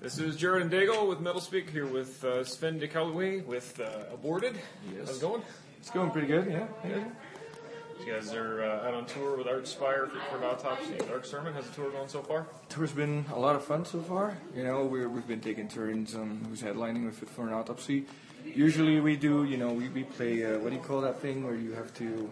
This is Jared and Daigle with Metal Speak here with uh, Sven de Caluwé with uh, Aborted. Yes. How's it going? It's going pretty good, yeah. yeah. You guys are uh, out on tour with Archspire for, for an autopsy Dark Sermon. How's the tour going so far? Tour's been a lot of fun so far. You know, we're, we've been taking turns on who's headlining with Fit for an Autopsy. Usually we do, you know, we, we play, uh, what do you call that thing where you have to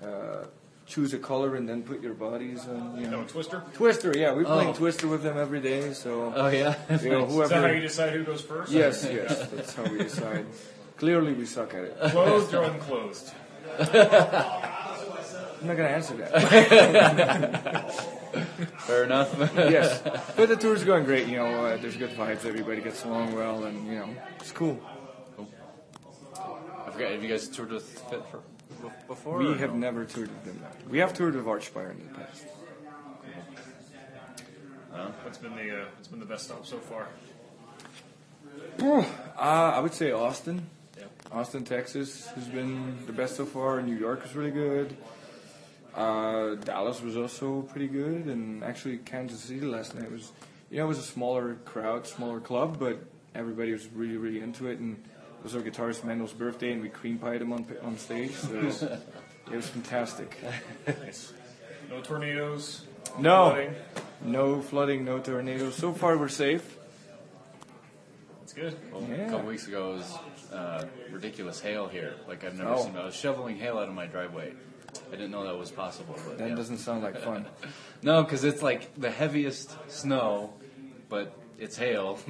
uh, choose a color and then put your bodies on, you know. No, Twister? Twister, yeah, we're playing Oh. Twister with them every day, so, Oh yeah. you know, Is that how you decide who goes first? Yes, yes, that's how we decide. Clearly we suck at it. Closed or unclosed? I'm not gonna answer that. Fair enough. yes, but the tour's going great. You know, uh, there's good vibes. Everybody gets along well, and you know, it's cool. cool. I forgot. Have you guys toured with Fit for before? We have no? never toured with them. We have toured with Archspire in the past. What's been the uh, what's been the best stop so far? Uh, I would say Austin. Yeah. Austin, Texas has been the best so far. New York is really good. Uh, Dallas was also pretty good, and actually Kansas City last night was, you know, it was a smaller crowd, smaller club, but everybody was really, really into it, and it was our guitarist Mendel's birthday, and we cream pied him on on stage, so it was, it was fantastic. Nice. No tornadoes. No, flooding. no flooding, no tornadoes. So far, we're safe. That's good. Well, Yeah. A couple weeks ago, it was uh, ridiculous hail here. Like I've never Oh. seen. I was shoveling hail out of my driveway. I didn't know that was possible. But That yeah. doesn't sound like fun. No, because it's like the heaviest snow, but it's hail.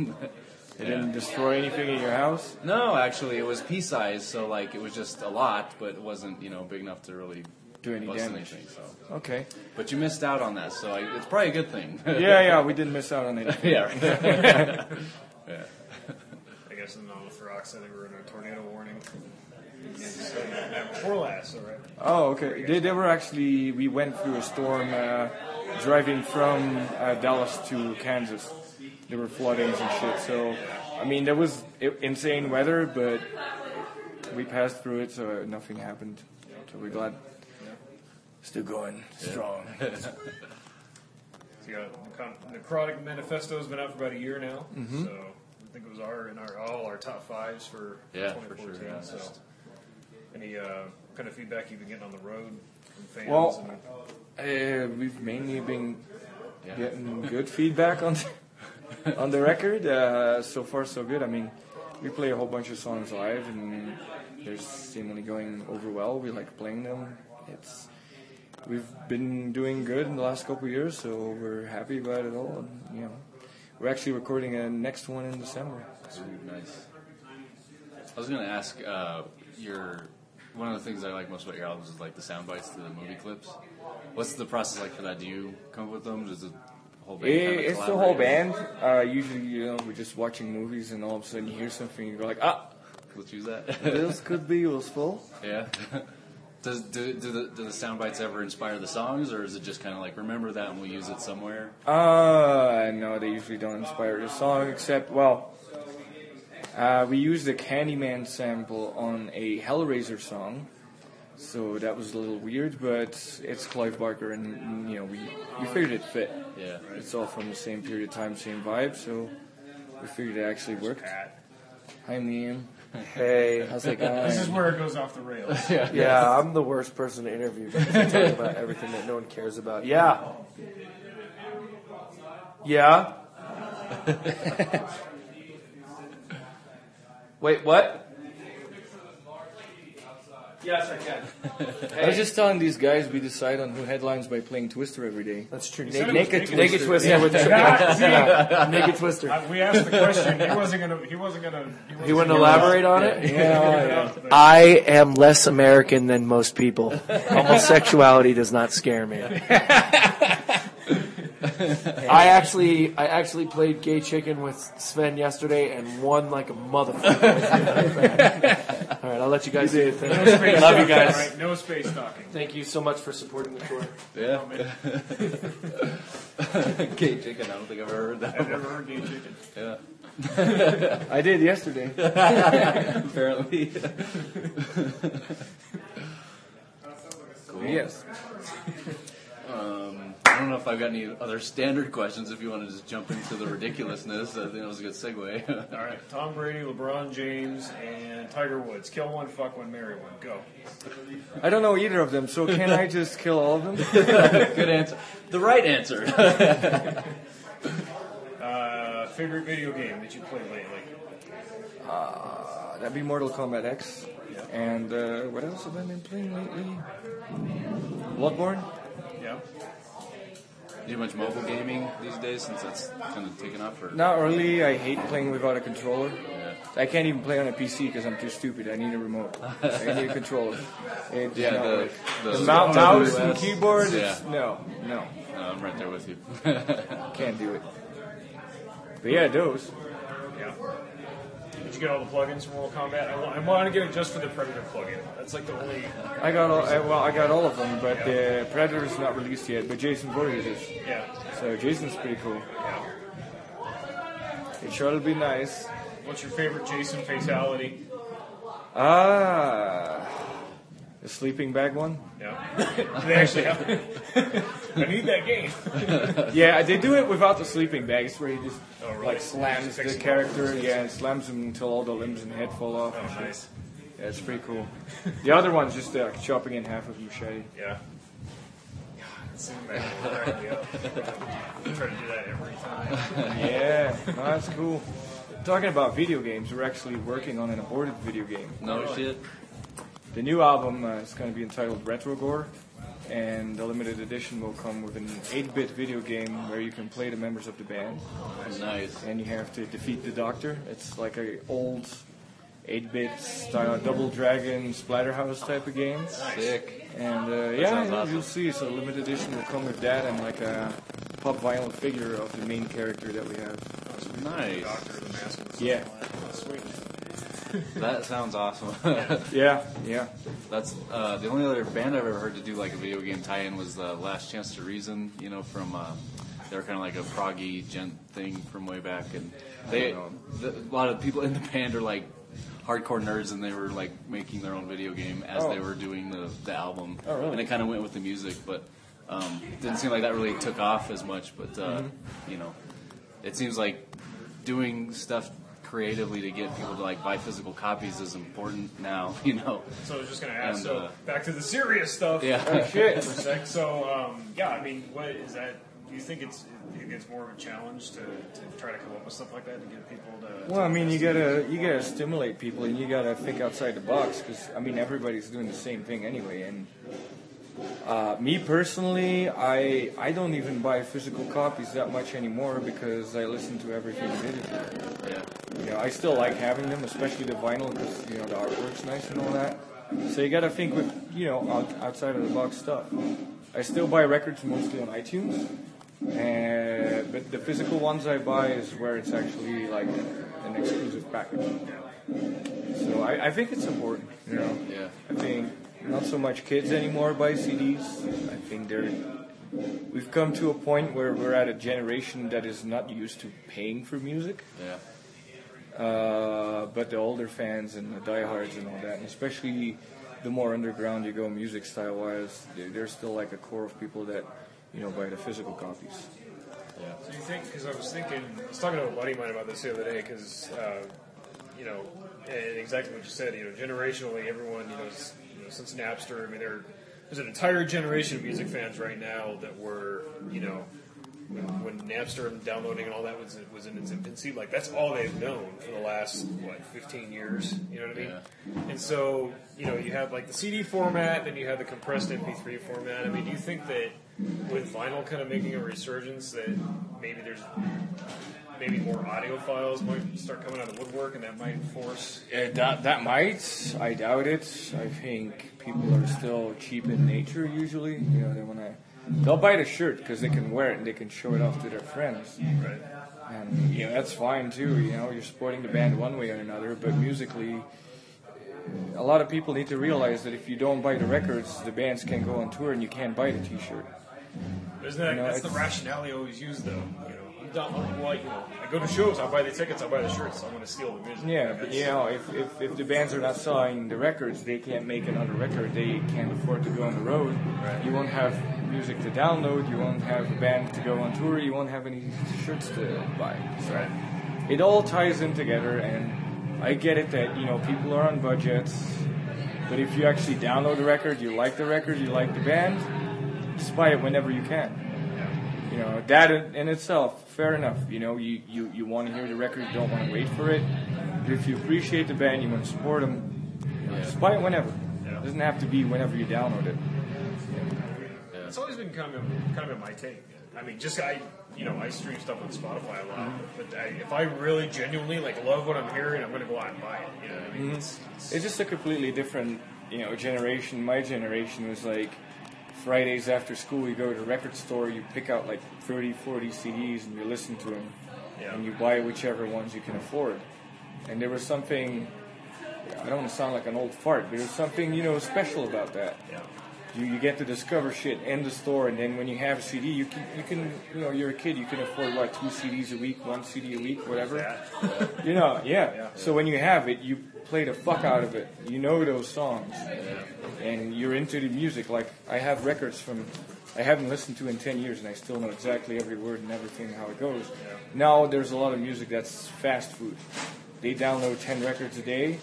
It didn't destroy anything in your house. No, actually, it was pea size, so like it was just a lot, but it wasn't you know big enough to really Do any bust damage. anything. So, Okay. but you missed out on that, so I, it's probably a good thing. Yeah, yeah, we didn't miss out on anything. yeah. yeah. I guess in the for Ox, I think we're in a tornado warning. Yeah, Before last, all right. Oh, okay. They, they were actually, we went through a storm uh, driving from uh, Dallas to Kansas. There were floodings and shit. So, I mean, there was insane weather, but we passed through it, so nothing happened. So we're glad. Still going strong. So you got the con- Necrotic Manifesto's been out for about a year now. Mm-hmm. So I think it was our in our all our top fives for Yeah, for 2014. sure, yeah. So any uh, kind of feedback you've been getting on the road from fans? Well, and, Uh, we've mainly been Yeah. getting good feedback on on the record. Uh, so far, so good. I mean, we play a whole bunch of songs live, and they're seemingly going over well. We like playing them. It's we've been doing good in the last couple years, so we're happy about it all. And, you know, we're actually recording a next one in December. Nice. I was gonna ask uh, your one of the things I like most about your albums is like the sound bites to the movie clips. What's the process like for that? Do you come up with them? Does the whole band? It, it's the whole band. Uh, usually, you know, we're just watching movies, and all of a sudden you hear something, and you're like, ah, Let's use that. this could be useful. yeah. Does do, do the do the sound bites ever inspire the songs, or is it just kind of like remember that and we'll use it somewhere? Uh, no, they usually don't inspire the song, except, well, uh, we used the Candyman sample on a Hellraiser song, so that was a little weird, but it's Clive Barker, and, you know, we, we figured it fit. Yeah. It's all from the same period of time, same vibe, so we figured it actually worked. Hi, Liam. Hey, How's it going? This is where it goes off the rails. yeah, I'm the worst person to interview because I talk about everything that no one cares about. Yeah. Yeah. Wait, what? Yes, I can. I was just telling these guys we decide on who headlines by playing Twister every day. That's true. said Naked, it naked, Naked naked Twister. twister with the God, yeah, naked twister. I- we asked the question. He wasn't gonna. He wasn't gonna. He, wasn't You want to elaborate on it? Yeah, yeah. I am less American than most people. Homosexuality does not scare me. I actually, I actually played gay chicken with Sven yesterday and won like a motherfucker. All right, I'll let you guys do your thing. No space Love you guys. all right? No space talking. Thank you so much for supporting the tour. Yeah. Gay chicken. I don't think I've ever heard that. I've never heard gay chicken. Yeah. I did yesterday. Apparently. Yes. Um, I don't know if I've got any other standard questions. If you want to just jump into the ridiculousness, I think that was a good segue. All right, Tom Brady, LeBron James, and Tiger Woods. Kill one, fuck one, marry one. Go. I don't know either of them, so can I just kill all of them? good answer. The right answer. Uh, favorite video game that you played lately? Uh, that'd be Mortal Kombat X. And uh, what else have I been playing lately? Bloodborne. Yeah. Do you much mobile gaming these days since that's kind of taken off? Or Not really. I hate playing without a controller. yeah. I can't even play on a PC because I'm too stupid. I need a remote. I need a controller. It, Yeah, no, the- like, the- the the mouse and WS. keyboard. It's, Yeah. no, no, No, I'm right there with you. can't do it. But yeah, those. Yeah. Did you get all the plugins from Mortal Kombat? I want, I want to get it just for the Predator plugin. That's like the only. I got all. I, well, I got all of them, but the Predator's not released yet. But Jason Voorhees is. Yeah. So Jason's pretty cool. Yeah. It sure will be nice. What's your favorite Jason fatality? Ah, the sleeping bag one. Yeah. they actually have. I need that game. Yeah, they do it without the sleeping bags, where he just Oh, really? like slams the character. up. Yeah, and slams him until all the limbs and head fall off. Oh, nice. Yeah, it's pretty cool. The other one's just uh, chopping in half of a machete. Yeah. God, sitting back and cracking. I try to do that every time. Yeah, no, that's cool. Talking about video games, we're actually working on an aborted video game. no shit. The new album uh, is going to be entitled Retrogore, and the limited edition will come with an 8-bit video game where you can play the members of the band, Nice. and you have to defeat the Doctor. It's like a old 8-bit style Double Dragon Splatterhouse type of game. Sick. And uh, yeah, awesome. you'll see. So limited edition will come with that and like a pop vinyl figure of the main character that we have. Nice. Doctor, the mask, and Yeah. like that. Sweet. That sounds awesome. Yeah, yeah. That's uh, the only other band I've ever heard to do like a video game tie-in was the Last Chance to Reason. You know, from uh, they were kind of like a proggy djent thing from way back, and they the, a lot of people in the band are like hardcore nerds, and they were like making their own video game as they Oh. were doing the the album, Oh, really? and it kind of went with the music, but um, didn't seem like that really took off as much. But uh, Mm-hmm. you know, it seems like doing stuff creatively to get people to like buy physical copies is important now. You know. So I was just going to ask. And, so uh, back to the serious stuff. Yeah. Shit. For a sec. So um, yeah, I mean, what is that? Do you think it's do you think it's more of a challenge to, to try to come up with stuff like that to get people to? Well, I mean, you gotta you gotta stimulate people, and you gotta think outside the box. Because I mean, everybody's doing the same thing anyway. And uh, me personally, I I don't even buy physical copies that much anymore because I listen to everything digitally. Yeah. You know, I still like having them, especially the vinyl, because you know the artwork's nice and all that. So you gotta think with you know out, outside of the box stuff. I still buy records mostly on iTunes, and but the physical ones I buy is where it's actually like an exclusive package. So I, I think it's important. You know, Yeah. I think not so much kids anymore buy CDs. I think they're we've come to a point where we're at a generation that is not used to paying for music. Yeah. Uh, but the older fans and the diehards and all that, and especially the more underground you go music style wise, there's still like a core of people that you know buy the physical copies. Yeah. So you think? Because I was thinking, I was talking to a buddy of mine about this the other day. Because uh, you know, and exactly what you said. You know, generationally, everyone you know, s- you know since Napster. I mean, there, there's an entire generation of music fans right now that were you know. When, when Napster and downloading and all that was was in its infancy, like that's all they've known for the last what 15 years. You know what I mean? And so you know you have like the CD format, then you have the compressed MP3 format. I mean, do you think that with vinyl kind of making a resurgence, that maybe there's maybe more audiophiles might start coming out of the woodwork, and that might force Yeah, that that might. I doubt it. I think people are still cheap in nature usually. You know, they want to. They'll buy the shirt because they can wear it and they can show it off to their friends. right. And you know that's fine too. You know, you're supporting the band one way or another, but musically, a lot of people need to realize that if you don't buy the records, the bands can go on tour and you can't buy the T-shirt. Isn't that You know, that's the rationale they always use, though? You know, you don't well, you know, I go to shows, I buy the tickets, I buy the shirts, I'm going to steal the music. Yeah, but you know, if, if, if the bands are not selling the records, they can't make another record. They can't afford to go on the road. You won't have music to download, you won't have a band to go on tour, you won't have any shirts to buy. So it all ties in together, and I get it that you know people are on budgets, but if you actually download the record, you like the record, you like the band, just buy it whenever you can. You know that in in itself, fair enough. You know you you, you want to hear the record, you don't want to wait for it. But if you appreciate the band, you want to support them, just buy it whenever. Yeah. It doesn't have to be whenever you download it. yeah. It's always been kind of kind of in my take. I mean, just I, you know, I stream stuff on Spotify a lot. Mm-hmm. But I, if I really genuinely like love what I'm hearing, I'm going to go out and buy it. You know, what I mean, mm-hmm. it's, it's, It's just a completely different, you know, generation. My generation was like Fridays after school, you go to the record store, you pick out like 30, 40 CDs, and you listen to them, Yeah. and you buy whichever ones you can afford. And there was something. I don't want to sound like an old fart, but there was something you know special about that. yeah. You, you get to discover shit in the store, and then when you have a CD, you can you can you know you're a kid, you can afford what two CDs a week, one CD a week, whatever. That, You know, yeah. Yeah. So when you have it, you play the fuck out of it. You know those songs, and you're into the music. Like I have records from I haven't listened to in ten years, and I still know exactly every word and everything how it goes. Now there's a lot of music that's fast food. They download ten records a day,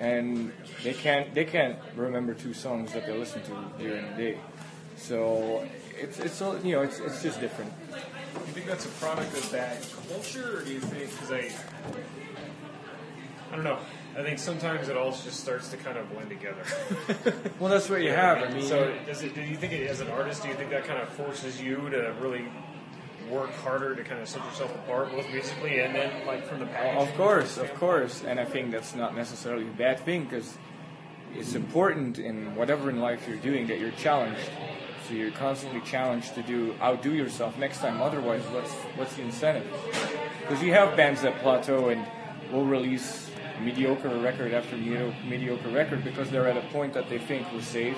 and they can't they can't remember two songs that they listen to during the day. So it's it's you know it's it's just different. you think that's a product of that culture, or do you think because I, I don't know. I think sometimes it all just starts to kind of blend together. Well, that's what you have. I mean, so does it? Do you think, it, as an artist, do you think that kind of forces you to really work harder to kind of set yourself apart, both musically and then like from the packaging? Of course, of course, and I think that's not necessarily a bad thing because it's important in whatever in life you're doing that you're challenged. So you're constantly challenged to do outdo yourself next time. Otherwise, what's what's the incentive? Because you have bands that plateau and will release mediocre record after mediocre record because they're at a point that they think was safe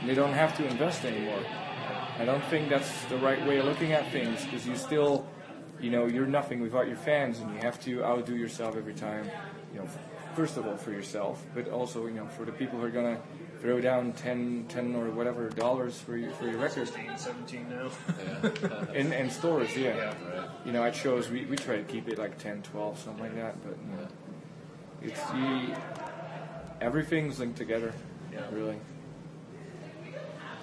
and they don't have to invest anymore. I don't think that's the right way of looking at things because you still, you know, you're nothing without your fans and you have to outdo yourself every time. You know, first of all for yourself, but also, you know, for the people who are going to throw down 10, 10 or whatever dollars for your, for your record. 16, 17 now. In, in stores, yeah. Yeah. You know, at shows, we, we try to keep it like 10, 12, something like that, but you know, it's you, everything's linked together, Yeah. really.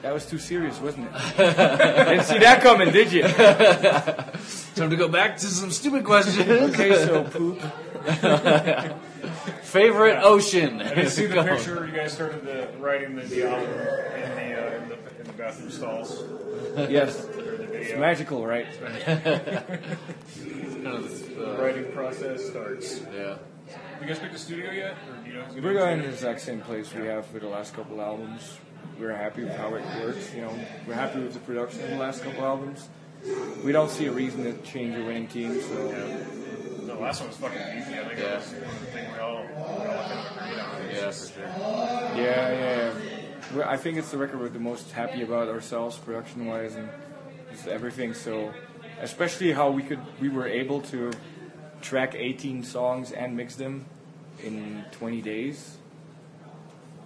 That was too serious, wasn't it? Didn't see that coming, did you? Time to go back to some stupid questions. Okay, so poop. Favorite Yeah. ocean. I did see the Go. picture you guys started the writing the, the in the, uh, in the in the bathroom stalls Yes, or the it's magical, right? The writing process starts. Yeah. You guys picked a studio yet, or you know? We're going to the the exact same place we have for the last couple albums. We're happy with how it works. You know, we're happy with the production of the last couple albums. We don't see a reason to change a winning team, so studio? No, the last one was fucking easy. I think Yeah. that was one thing we all, we all kind of agreed on. Yeah, for sure. yeah, yeah. yeah. I think it's the record we're the most happy about ourselves, production-wise, and just everything. So, especially how we could, we were able to track 18 songs and mix them in 20 days,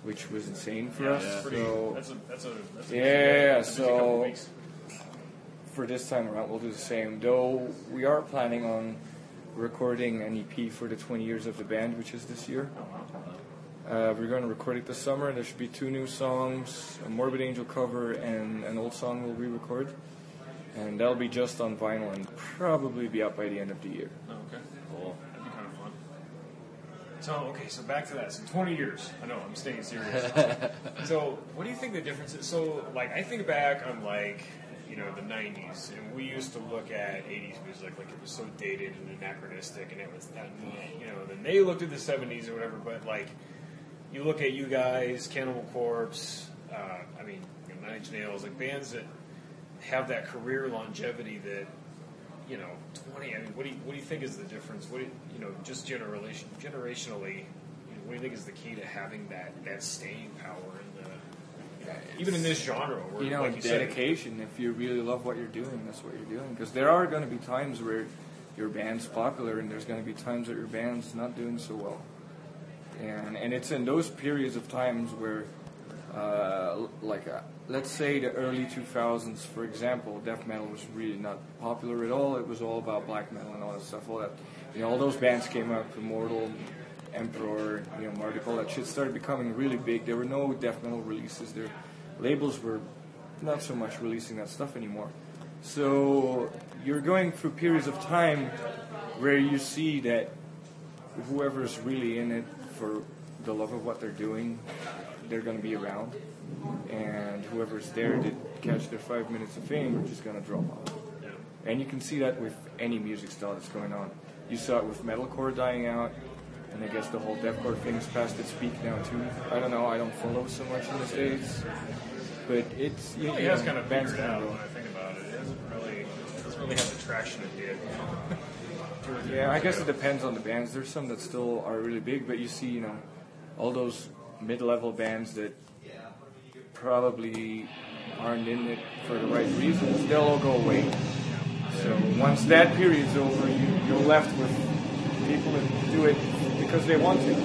which was insane for us. That's pretty. So, That's a that's a that's a Yeah, that's so- for this time around, we'll do the same. Though we are planning on recording an EP for the 20 years of the band, which is this year. Uh, we're going to record it this summer. There should be two new songs, a Morbid Angel cover, and an old song we'll re-record. And that'll be just on vinyl and probably be out by the end of the year. Oh, okay. Cool. That'd be kind of fun. So okay, so back to that. So 20 years. I know I'm staying serious. so what do you think the difference is? So like I think back on like you know the 90s, and we used to look at 80s music like it was so dated and anachronistic, and it was that you know. Then they looked at the 70s or whatever, but like you look at you guys, Cannibal Corpse. Uh, I mean, you know, Nine Inch Nails, like bands that have that career longevity that you know, 20, I mean, what do you, what do you think is the difference? What do you, you know, just generation, generationally, you know, what do you think is the key to having that, that staying power in the, know, even in this genre where, you know, like you said, dedication. If you really love what you're doing, that's what you're doing. Because there are going to be times where your band's popular, and there's going to be times that your band's not doing so well. And and it's in those periods of times where uh, like uh, let's say the early 2000s, for example, death metal was really not popular at all. It was all about black metal and all that stuff. All that, you know, all those bands came up, Immortal, Emperor, you know, Marduk, all that shit started becoming really big. There were no death metal releases. Their labels were not so much releasing that stuff anymore. So you're going through periods of time where you see that whoever's really in it for the love of what they're doing, they're going to be around. And whoever's there to catch their five minutes of fame are just going to drop off. And you can see that with any music style that's going on. You saw it with metalcore dying out, and I guess the whole deathcore thing's past its peak now too. I don't know. I don't follow so much in the states, but it's you, It really you know, kind of bands kinda out go. when I think about it. It hasn't really, it doesn't really have the traction it did. two or three Yeah, I guess it depends on the bands. There's some that still are really big, but you see, you know, all those mid-level bands that probably aren't in it for the right reasons, they'll all go away. So once that period's over, you, you're left with people that do it because they want to,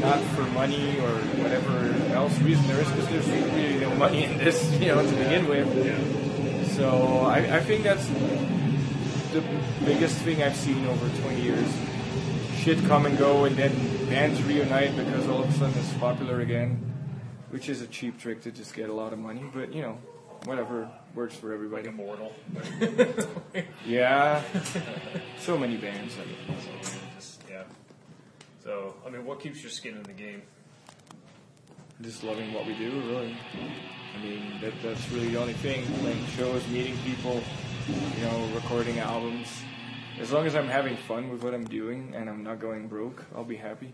not for money or whatever else reason there is, because there's really no money in this, you know, to begin with. So I, I think that's the biggest thing I've seen over 20 years. Shit come and go, and then bands reunite because all of a sudden it's popular again, which is a cheap trick to just get a lot of money. But you know, whatever works for everybody. Immortal. Yeah, so many bands. Like, Just, yeah. So, I mean, what keeps your skin in the game? just loving what we do, really. I mean, that, that's really the only thing. Playing shows, meeting people, you know, recording albums. As long as I'm having fun with what I'm doing and I'm not going broke, I'll be happy.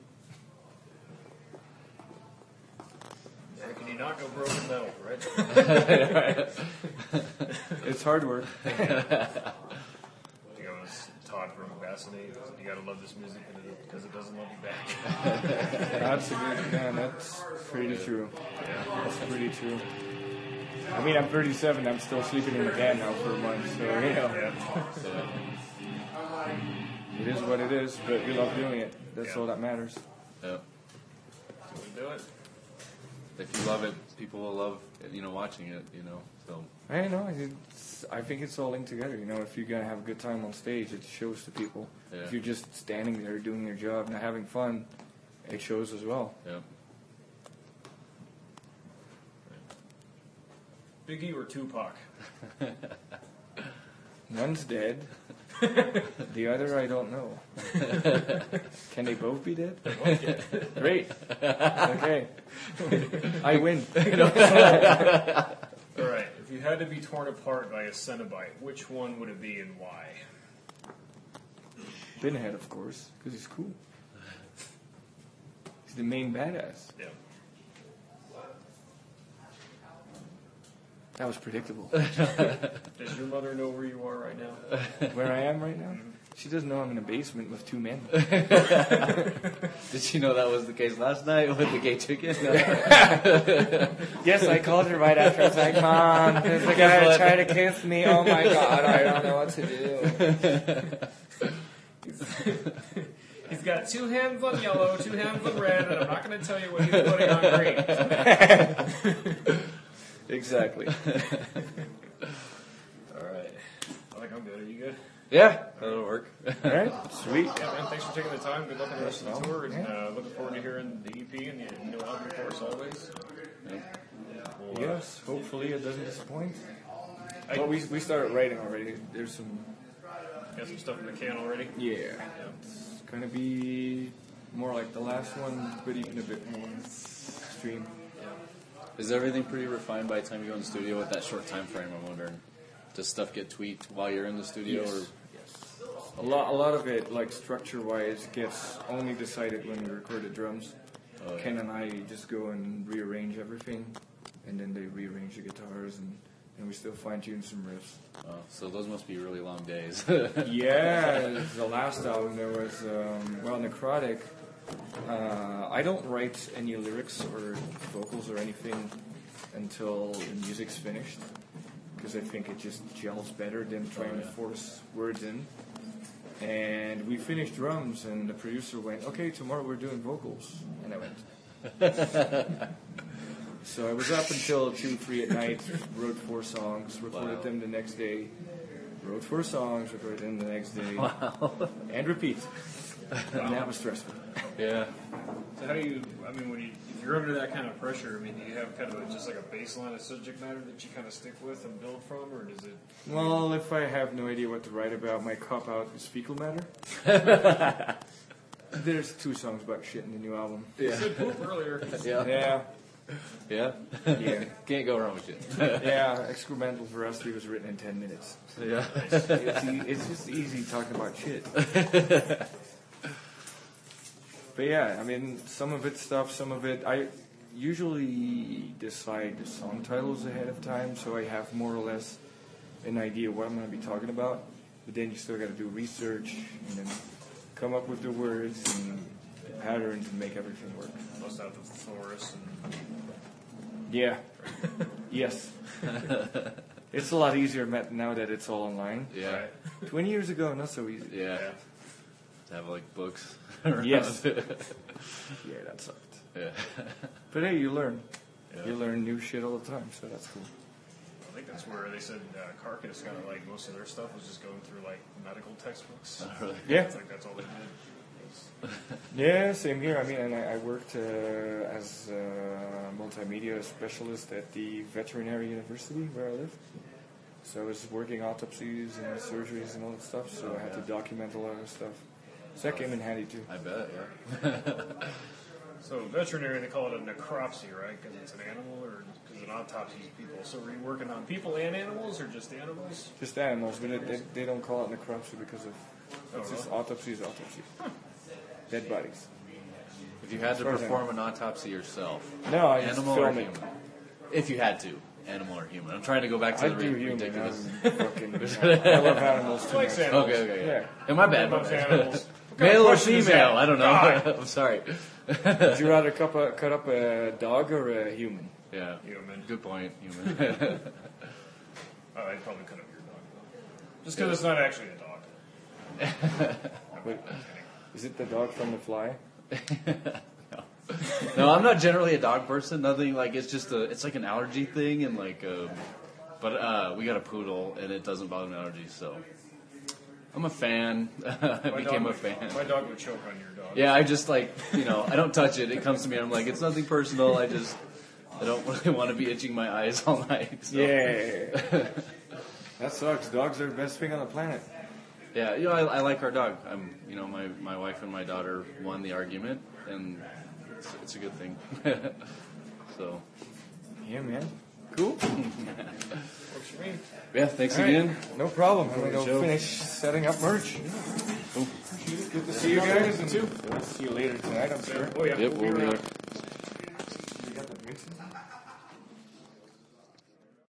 Yeah, can you not go broken metal, right? It's hard work. I think it was Todd from. You gotta love this music because it doesn't love you back. That's a good, yeah, that's pretty true. That's pretty true. I mean, I'm 37. I'm still sleeping in the van now for a month, so you know, yeah. it is what it is. But we love doing it. That's Yeah. all that matters. Yeah. So we do it. If you love it, people will love you know watching it. You know, so I know. It's, I think it's all linked together. You know, if you're gonna have a good time on stage, it shows to people. Yeah. If you're just standing there doing your job, not having fun, it shows as well. yeah. Biggie or Tupac? One's dead. The other, I don't know. Can they both be dead? Great. Okay. I win. All right. If you had to be torn apart by a Cenobite, which one would it be and why? Pinhead, of course, because he's cool. He's the main badass. Yeah. That was predictable. Does your mother know where you are right now? Where I am right now, she doesn't know I'm in a basement with two men. Did she know that was the case last night with the gay chicken? Yes, I called her right after. I was like, Mom, there's a guy trying to kiss me. Oh my god, I don't know what to do. He's got two hands on yellow, two hands on red, and I'm not going to tell you what he's putting on green. Exactly. All right. I think I'm good. Are you good? yeah, that'll work. All right, sweet. Yeah, man. Thanks for taking the time. Good luck on the rest of the tour, and uh, looking forward to hearing the EP and the new album, of course, always. We'll, uh, Yes, hopefully it doesn't disappoint. I- But we, we started writing already. There's some, Got some stuff in the can already. yeah, it's gonna be more like the last one, but even a bit more extreme. Is everything pretty refined by the time you go in the studio with that short time frame? I'm wondering. Does stuff get tweaked while you're in the studio, or A lot, a lot of it, like structure-wise, gets only decided when we record the drums. Oh, yeah. Ken and I just go and rearrange everything, and then they rearrange the guitars, and, and we still fine-tune some riffs. oh, so those must be really long days. Yeah, the last album there was um, well necrotic. Uh, I don't write any lyrics or vocals or anything until the music's finished because I think it just gels better than trying to force words in. And we finished drums, and the producer went, "Okay, tomorrow we're doing vocals," and I went, So I was up until two, three at night. Wrote four songs. Recorded Wow. them the next day. Wrote four songs. Recorded them the next day. And repeat. And that was stressful. Yeah. So how do you? I mean, when you if you're under that kind of pressure, I mean, do you have kind of a, just like a baseline of subject matter that you kind of stick with and build from, or does it? Well, if I have no idea what to write about, my cop out is fecal matter. There's two songs about shit in the new album. You said poop earlier. Yeah. Yeah, Yeah. yeah, Can't go wrong with shit. yeah. Excremental Veracity was written in ten minutes. yeah. It's, e- it's just easy talking about shit. But yeah, I mean, some of it stuff, some of it. I usually decide the song titles ahead of time, so I have more or less an idea what I'm going to be talking about. But then you still got to do research and then come up with the words and the patterns and make everything work. Must have the thesaurus and Yeah. yes. it's a lot easier now that it's all online. Yeah. Right. 20 years ago, not so easy. Yeah. yeah. To have like books. Yes. yeah. Yeah, that sucked. Yeah. But hey, you learn. Yeah. You learn new shit all the time, so that's cool. I think that's where they said uh, Carcass kind of like most of their stuff was just going through like medical textbooks. Really? Yeah. It's like that's all they did. was- Yeah, same here. I mean, and I, I worked uh, as a multimedia specialist at the veterinary university where I live. So I was working autopsies and surgeries and all that stuff, so I had to document a lot of stuff. So that came in handy too. I bet, yeah. So veterinary, they call it a necropsy, right? Because it's an animal, or because an autopsy is people. So were you working on people and animals, or just animals? Just animals, but it, they, they don't call it necropsy because of oh, it's Oh, just really? autopsy is autopsy. Dead bodies. If you had to far as I perform an autopsy yourself, No, I just animal or film it. human? If you had to, animal or human. I'm trying to go back to I the do ri- human. ridiculous. I'm fucking, I love animals too Likes much. animals. Okay, okay, yeah. Yeah. Am I bad? Loves animals. What kind of Male or female? I don't know. I'm sorry. Would you rather cut, a, cut up a dog or a human? Yeah. Human. Good point. Human. Oh, I'd probably cut up your dog though. Just because it's not actually a dog. Wait, is it the dog from The Fly? no, No, I'm not generally a dog person. Nothing like it's just a. It's like an allergy thing, and like, um, but uh, we got a poodle, and it doesn't bother me allergies. So I'm a fan. I My became dog a would- fan. My dog would choke on your dog. Yeah, I just like you know I don't touch it. It comes to me. I'm like it's nothing personal. I just I don't really want to be itching my eyes all night. So. Yeah. that sucks. Dogs are the best thing on the planet. Yeah, you know, I, I like our dog. I'm, you know, my, my wife and my daughter won the argument, and it's, it's a good thing. so, Yeah, man. Cool. Yeah, thanks right. again. No problem. I'm going to Joe. finish setting up merch. Good to see you guys, and we'll see you later tonight, I'm sure. Oh yeah. Yep, we'll be we'll be there.